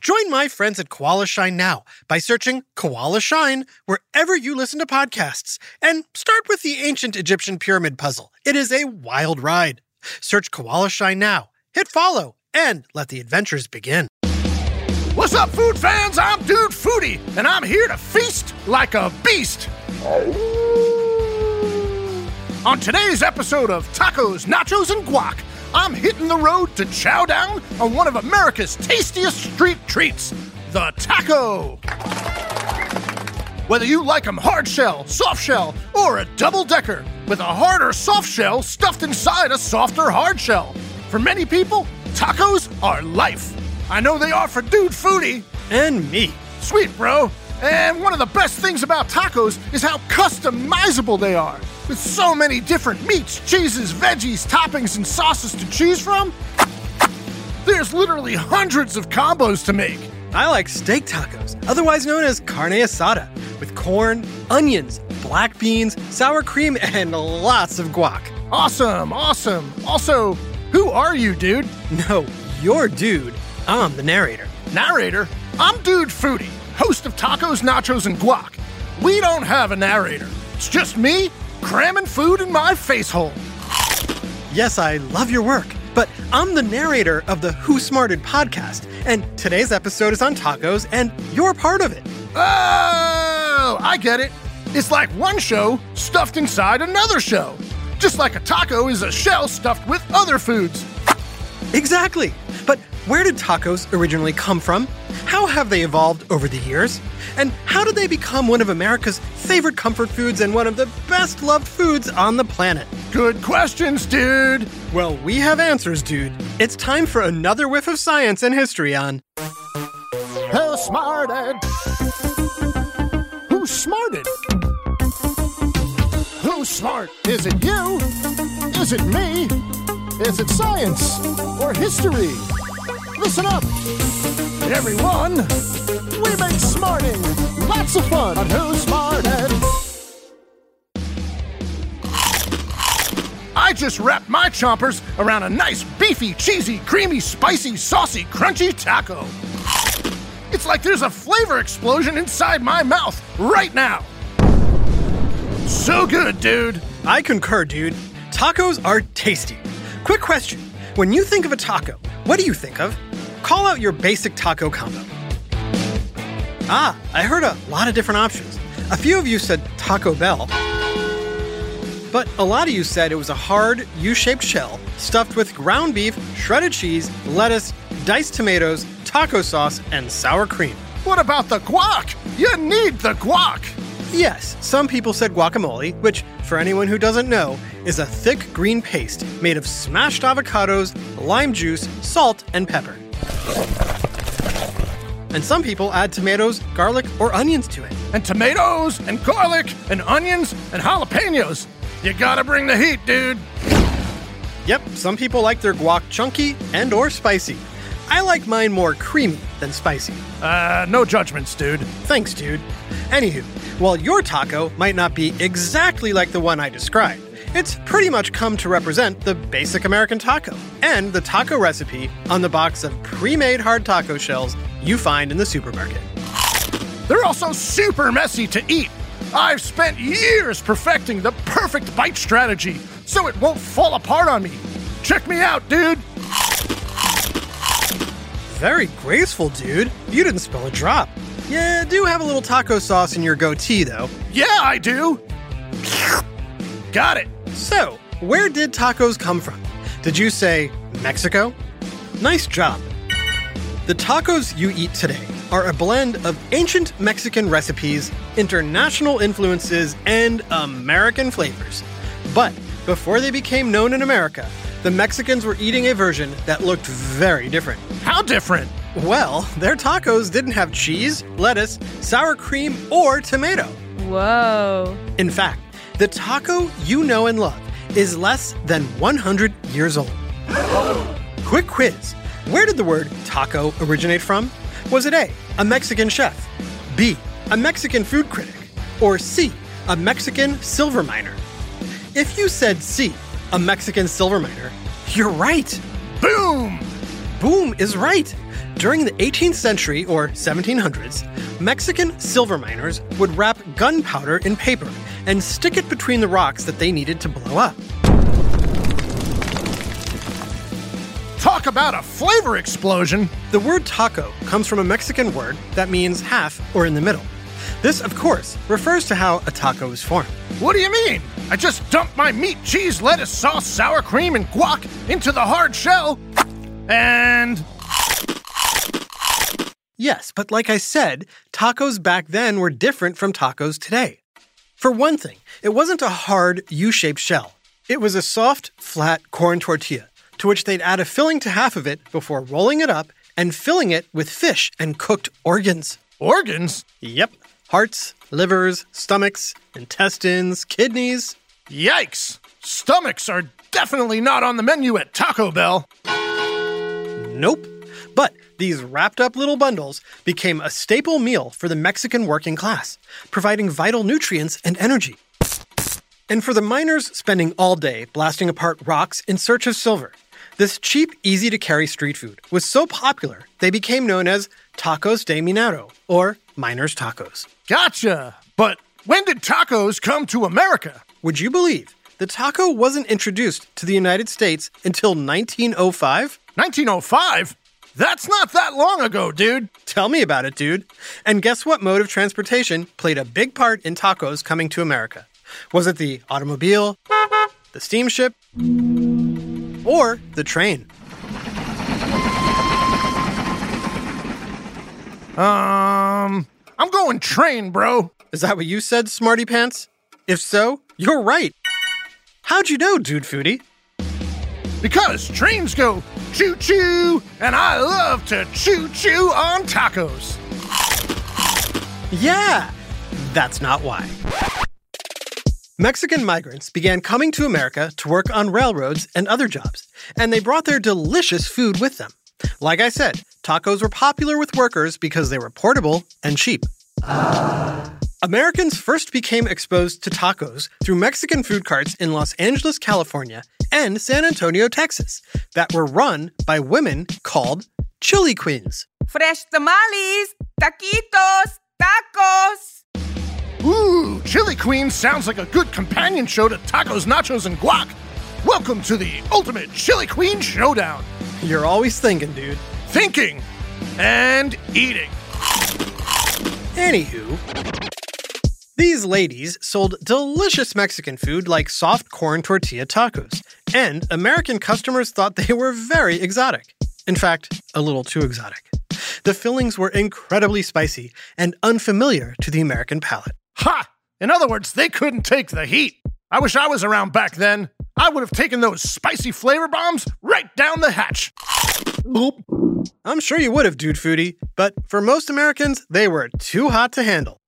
Join my friends at Koala Shine now by searching Koala Shine wherever you listen to podcasts and start with the ancient Egyptian pyramid puzzle. It is a wild ride. Search Koala Shine now, hit follow, and let the adventures begin. What's up, food fans? I'm Dude Foodie, and I'm here to feast like a beast. On today's episode of Tacos, Nachos, and Guac, I'm hitting the road to chow down on one of America's tastiest street treats, the taco. Whether you like them hard shell, soft shell, or a double decker with a harder soft shell stuffed inside a softer hard shell. For many people, tacos are life. I know they are for Dude Foodie. And me. Sweet, bro. And one of the best things about tacos is how customizable they are. With so many different meats, cheeses, veggies, toppings, and sauces to choose from, there's literally hundreds of combos to make. I like steak tacos, otherwise known as carne asada, with corn, onions, black beans, sour cream, and lots of guac. Awesome, awesome. Also, who are you, dude? No, you're dude. I'm the narrator. Narrator? I'm Dude Foodie, host of Tacos, Nachos, and Guac. We don't have a narrator. It's just me cramming food in my face hole. Yes, I love your work, but I'm the narrator of the Who Smarted podcast, and today's episode is on tacos, and you're part of it. Oh, I get it. It's like one show stuffed inside another show. Just like a taco is a shell stuffed with other foods. Exactly. Where did tacos originally come from? How have they evolved over the years? And how did they become one of America's favorite comfort foods and one of the best loved foods on the planet? Good questions, dude. Well, we have answers, dude. It's time for another whiff of science and history on Who smarted? Who smarted? Who's smart? Is it you? Is it me? Is it science or history? Listen up, everyone. We make smarting lots of fun on Who Smarted. I just wrapped my chompers around a nice, beefy, cheesy, creamy, spicy, saucy, crunchy taco. It's like there's a flavor explosion inside my mouth right now. So good, dude. I concur, dude. Tacos are tasty. Quick question When you think of a taco, what do you think of? Call out your basic taco combo. Ah, I heard a lot of different options. A few of you said Taco Bell, but a lot of you said it was a hard, U shaped shell stuffed with ground beef, shredded cheese, lettuce, diced tomatoes, taco sauce, and sour cream. What about the guac? You need the guac. Yes, some people said guacamole, which, for anyone who doesn't know, is a thick green paste made of smashed avocados, lime juice, salt, and pepper. And some people add tomatoes, garlic, or onions to it. And tomatoes, and garlic, and onions, and jalapenos. You gotta bring the heat, dude. Yep, some people like their guac chunky and or spicy. I like mine more creamy than spicy. Uh, no judgments, dude. Thanks, dude. Anywho, while your taco might not be exactly like the one I described, it's pretty much come to represent the basic American taco and the taco recipe on the box of pre made hard taco shells you find in the supermarket. They're also super messy to eat. I've spent years perfecting the perfect bite strategy so it won't fall apart on me. Check me out, dude. Very graceful, dude. You didn't spill a drop. Yeah, do have a little taco sauce in your goatee, though. Yeah, I do. Got it. So, where did tacos come from? Did you say Mexico? Nice job. The tacos you eat today are a blend of ancient Mexican recipes, international influences, and American flavors. But before they became known in America, the Mexicans were eating a version that looked very different. How different? Well, their tacos didn't have cheese, lettuce, sour cream, or tomato. Whoa. In fact, the taco you know and love is less than 100 years old. Quick quiz Where did the word taco originate from? Was it A, a Mexican chef, B, a Mexican food critic, or C, a Mexican silver miner? If you said C, a Mexican silver miner, you're right. Boom! Boom is right. During the 18th century or 1700s, Mexican silver miners would wrap gunpowder in paper and stick it between the rocks that they needed to blow up. Talk about a flavor explosion! The word taco comes from a Mexican word that means half or in the middle. This, of course, refers to how a taco is formed. What do you mean? I just dumped my meat, cheese, lettuce, sauce, sour cream, and guac into the hard shell, and. Yes, but like I said, tacos back then were different from tacos today. For one thing, it wasn't a hard U shaped shell, it was a soft, flat corn tortilla to which they'd add a filling to half of it before rolling it up and filling it with fish and cooked organs. Organs? Yep. Hearts, livers, stomachs, intestines, kidneys. Yikes! Stomachs are definitely not on the menu at Taco Bell. Nope. But these wrapped up little bundles became a staple meal for the Mexican working class, providing vital nutrients and energy. And for the miners spending all day blasting apart rocks in search of silver, this cheap, easy to carry street food was so popular they became known as tacos de minero, or miners' tacos. Gotcha! But when did tacos come to America? Would you believe the taco wasn't introduced to the United States until 1905? 1905? That's not that long ago, dude. Tell me about it, dude. And guess what mode of transportation played a big part in tacos coming to America? Was it the automobile, the steamship, or the train? Um, I'm going train, bro. Is that what you said, Smarty Pants? If so, you're right. How'd you know, Dude Foodie? Because trains go choo choo, and I love to choo choo on tacos. Yeah, that's not why. Mexican migrants began coming to America to work on railroads and other jobs, and they brought their delicious food with them. Like I said, tacos were popular with workers because they were portable and cheap. Americans first became exposed to tacos through Mexican food carts in Los Angeles, California, and San Antonio, Texas, that were run by women called chili queens. Fresh tamales, taquitos, tacos. Ooh, Chili Queen sounds like a good companion show to tacos, nachos, and guac. Welcome to the ultimate Chili Queen showdown. You're always thinking, dude. Thinking and eating. Anywho, these ladies sold delicious Mexican food like soft corn tortilla tacos, and American customers thought they were very exotic. In fact, a little too exotic. The fillings were incredibly spicy and unfamiliar to the American palate. Ha! In other words, they couldn't take the heat. I wish I was around back then. I would have taken those spicy flavor bombs right down the hatch. Boop. I'm sure you would have, dude foodie, but for most Americans, they were too hot to handle.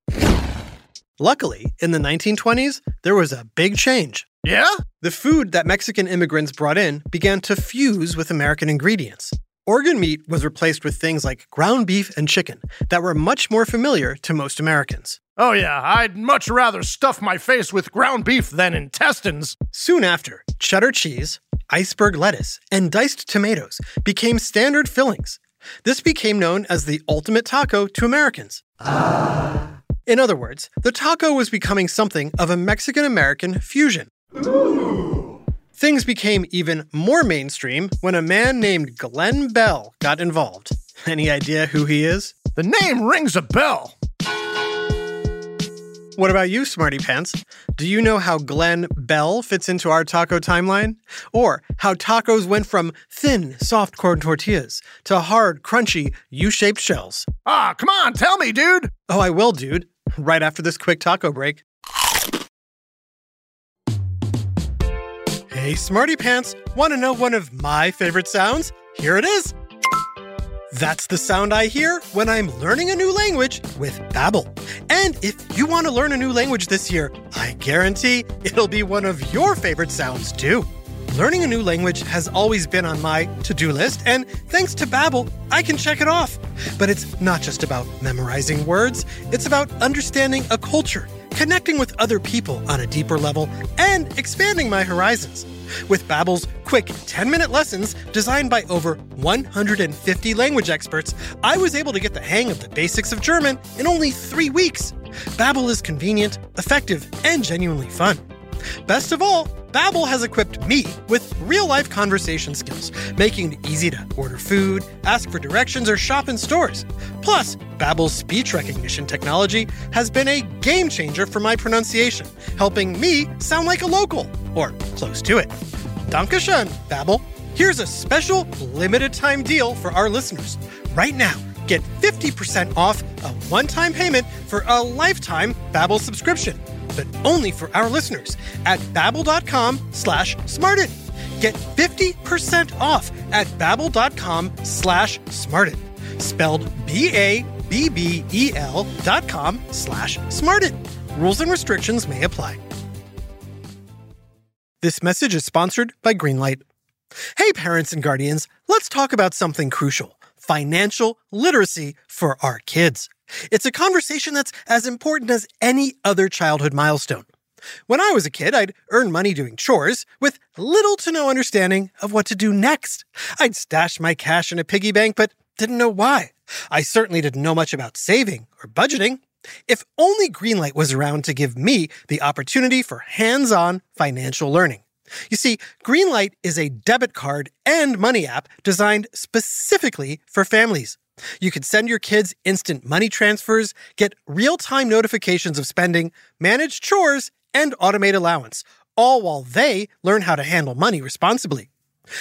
Luckily, in the 1920s, there was a big change. Yeah? The food that Mexican immigrants brought in began to fuse with American ingredients. Organ meat was replaced with things like ground beef and chicken that were much more familiar to most Americans. Oh, yeah, I'd much rather stuff my face with ground beef than intestines. Soon after, cheddar cheese, iceberg lettuce, and diced tomatoes became standard fillings. This became known as the ultimate taco to Americans. Ah. In other words, the taco was becoming something of a Mexican American fusion. Things became even more mainstream when a man named Glen Bell got involved. Any idea who he is? The name rings a bell. What about you, Smarty Pants? Do you know how Glen Bell fits into our taco timeline? Or how tacos went from thin, soft corn tortillas to hard, crunchy, U shaped shells? Ah, come on, tell me, dude. Oh, I will, dude. Right after this quick taco break. Hey, Smarty Pants, want to know one of my favorite sounds? Here it is. That's the sound I hear when I'm learning a new language with Babbel. And if you want to learn a new language this year, I guarantee it'll be one of your favorite sounds too. Learning a new language has always been on my to-do list, and thanks to Babbel, I can check it off. But it's not just about memorizing words, it's about understanding a culture, connecting with other people on a deeper level, and expanding my horizons. With Babbel's quick 10-minute lessons designed by over 150 language experts, I was able to get the hang of the basics of German in only 3 weeks. Babbel is convenient, effective, and genuinely fun. Best of all, Babbel has equipped me with real-life conversation skills, making it easy to order food, ask for directions, or shop in stores. Plus, Babbel's speech recognition technology has been a game changer for my pronunciation, helping me sound like a local, or close to it. Dankeschön, Babbel. Here's a special limited time deal for our listeners. Right now, get 50% off a one-time payment for a lifetime Babbel subscription but only for our listeners at babbel.com slash smarted. Get 50% off at babbel.com slash smarted. Spelled B-A-B-B-E-L dot com slash smarted. Rules and restrictions may apply. This message is sponsored by Greenlight. Hey, parents and guardians, let's talk about something crucial financial literacy for our kids. It's a conversation that's as important as any other childhood milestone. When I was a kid, I'd earn money doing chores with little to no understanding of what to do next. I'd stash my cash in a piggy bank, but didn't know why. I certainly didn't know much about saving or budgeting. If only Greenlight was around to give me the opportunity for hands on financial learning. You see, Greenlight is a debit card and money app designed specifically for families. You can send your kids instant money transfers, get real time notifications of spending, manage chores, and automate allowance, all while they learn how to handle money responsibly.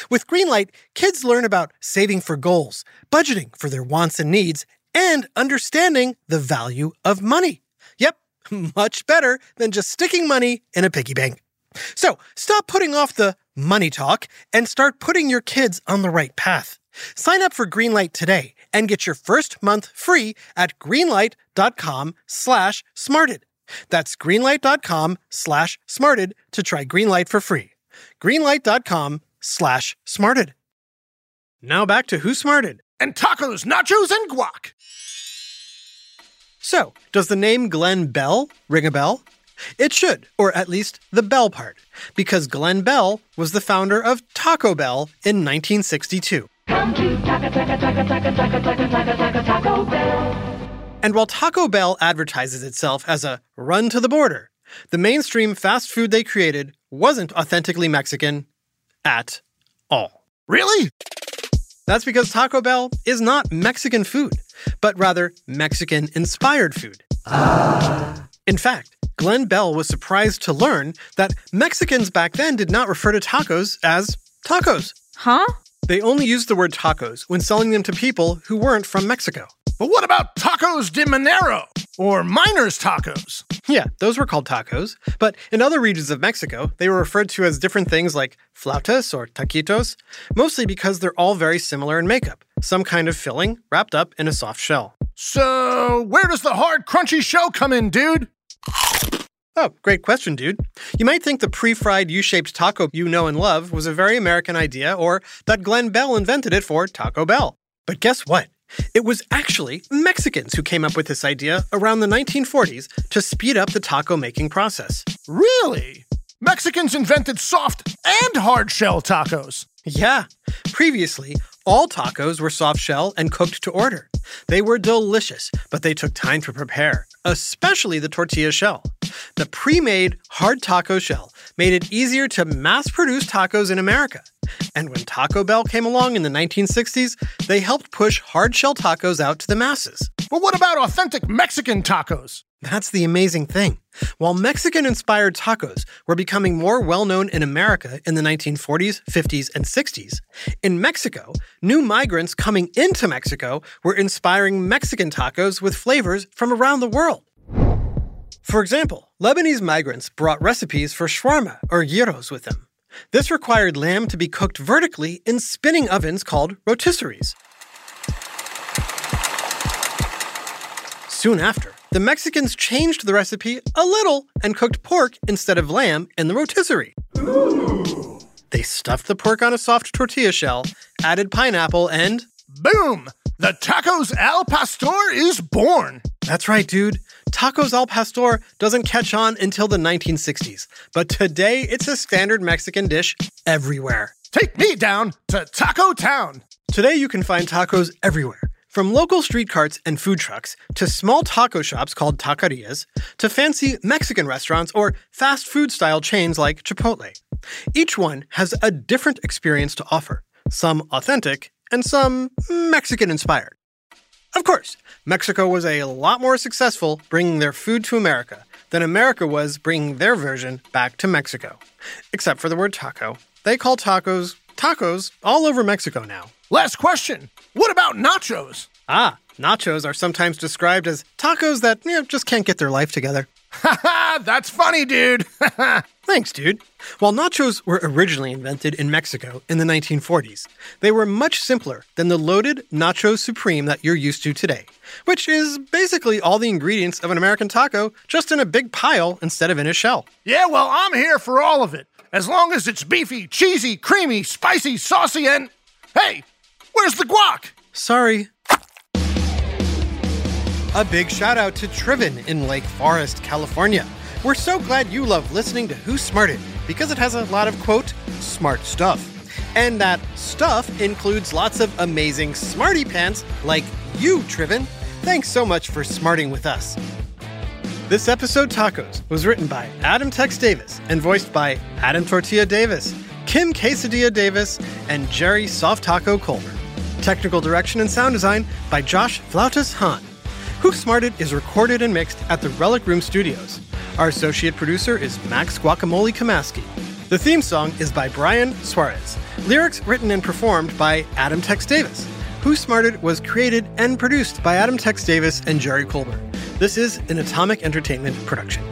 With Greenlight, kids learn about saving for goals, budgeting for their wants and needs, and understanding the value of money. Yep, much better than just sticking money in a piggy bank. So stop putting off the money talk and start putting your kids on the right path. Sign up for Greenlight today and get your first month free at greenlight.com slash smarted. That's greenlight.com slash smarted to try Greenlight for free. Greenlight.com slash smarted. Now back to Who Smarted. And tacos, nachos, and guac. So, does the name Glen Bell ring a bell? It should, or at least the Bell part, because Glen Bell was the founder of Taco Bell in 1962. And while Taco Bell advertises itself as a run to the border, the mainstream fast food they created wasn't authentically Mexican at all. Really? That's because Taco Bell is not Mexican food, but rather Mexican inspired food. Ah. In fact, Glen Bell was surprised to learn that Mexicans back then did not refer to tacos as tacos. Huh? They only used the word tacos when selling them to people who weren't from Mexico. But what about tacos de Minero or miners tacos? Yeah, those were called tacos, but in other regions of Mexico, they were referred to as different things like flautas or taquitos, mostly because they're all very similar in makeup, some kind of filling wrapped up in a soft shell. So, where does the hard, crunchy shell come in, dude? Oh, great question, dude. You might think the pre fried U shaped taco you know and love was a very American idea, or that Glen Bell invented it for Taco Bell. But guess what? It was actually Mexicans who came up with this idea around the 1940s to speed up the taco making process. Really? Mexicans invented soft and hard shell tacos. Yeah. Previously, all tacos were soft shell and cooked to order. They were delicious, but they took time to prepare, especially the tortilla shell. The pre made hard taco shell made it easier to mass produce tacos in America. And when Taco Bell came along in the 1960s, they helped push hard shell tacos out to the masses. But what about authentic Mexican tacos? That's the amazing thing. While Mexican inspired tacos were becoming more well known in America in the 1940s, 50s, and 60s, in Mexico, new migrants coming into Mexico were inspiring Mexican tacos with flavors from around the world. For example, Lebanese migrants brought recipes for shawarma or gyros with them. This required lamb to be cooked vertically in spinning ovens called rotisseries. Soon after, the Mexicans changed the recipe a little and cooked pork instead of lamb in the rotisserie. They stuffed the pork on a soft tortilla shell, added pineapple, and Boom! The tacos al pastor is born. that's right, dude. Tacos al pastor doesn't catch on until the 1960s, but today it's a standard Mexican dish everywhere. Take me down to Taco Town. Today you can find tacos everywhere. From local street carts and food trucks to small taco shops called taquerias to fancy Mexican restaurants or fast food style chains like Chipotle. Each one has a different experience to offer, some authentic and some Mexican inspired. Of course, Mexico was a lot more successful bringing their food to America than America was bringing their version back to Mexico. Except for the word taco. They call tacos tacos all over Mexico now. Last question. What about nachos? Ah, nachos are sometimes described as tacos that you know, just can't get their life together. Haha, that's funny, dude. Thanks, dude. While nachos were originally invented in Mexico in the 1940s, they were much simpler than the loaded nacho supreme that you're used to today, which is basically all the ingredients of an American taco just in a big pile instead of in a shell. yeah, well, I'm here for all of it. As long as it's beefy, cheesy, creamy, spicy, saucy, and. Hey, where's the guac? Sorry. A big shout out to Triven in Lake Forest, California. We're so glad you love listening to Who Smarted because it has a lot of, quote, smart stuff. And that stuff includes lots of amazing smarty pants like you, Triven. Thanks so much for smarting with us. This episode, Tacos, was written by Adam Tex Davis and voiced by Adam Tortilla Davis, Kim Quesadilla Davis, and Jerry Soft Taco Colbert. Technical direction and sound design by Josh Flautas Hahn. Who Smarted is recorded and mixed at the Relic Room Studios. Our associate producer is Max Guacamole Kamaski. The theme song is by Brian Suarez. Lyrics written and performed by Adam Tex Davis. Who Smarted was created and produced by Adam Tex Davis and Jerry Colbert. This is an Atomic Entertainment production.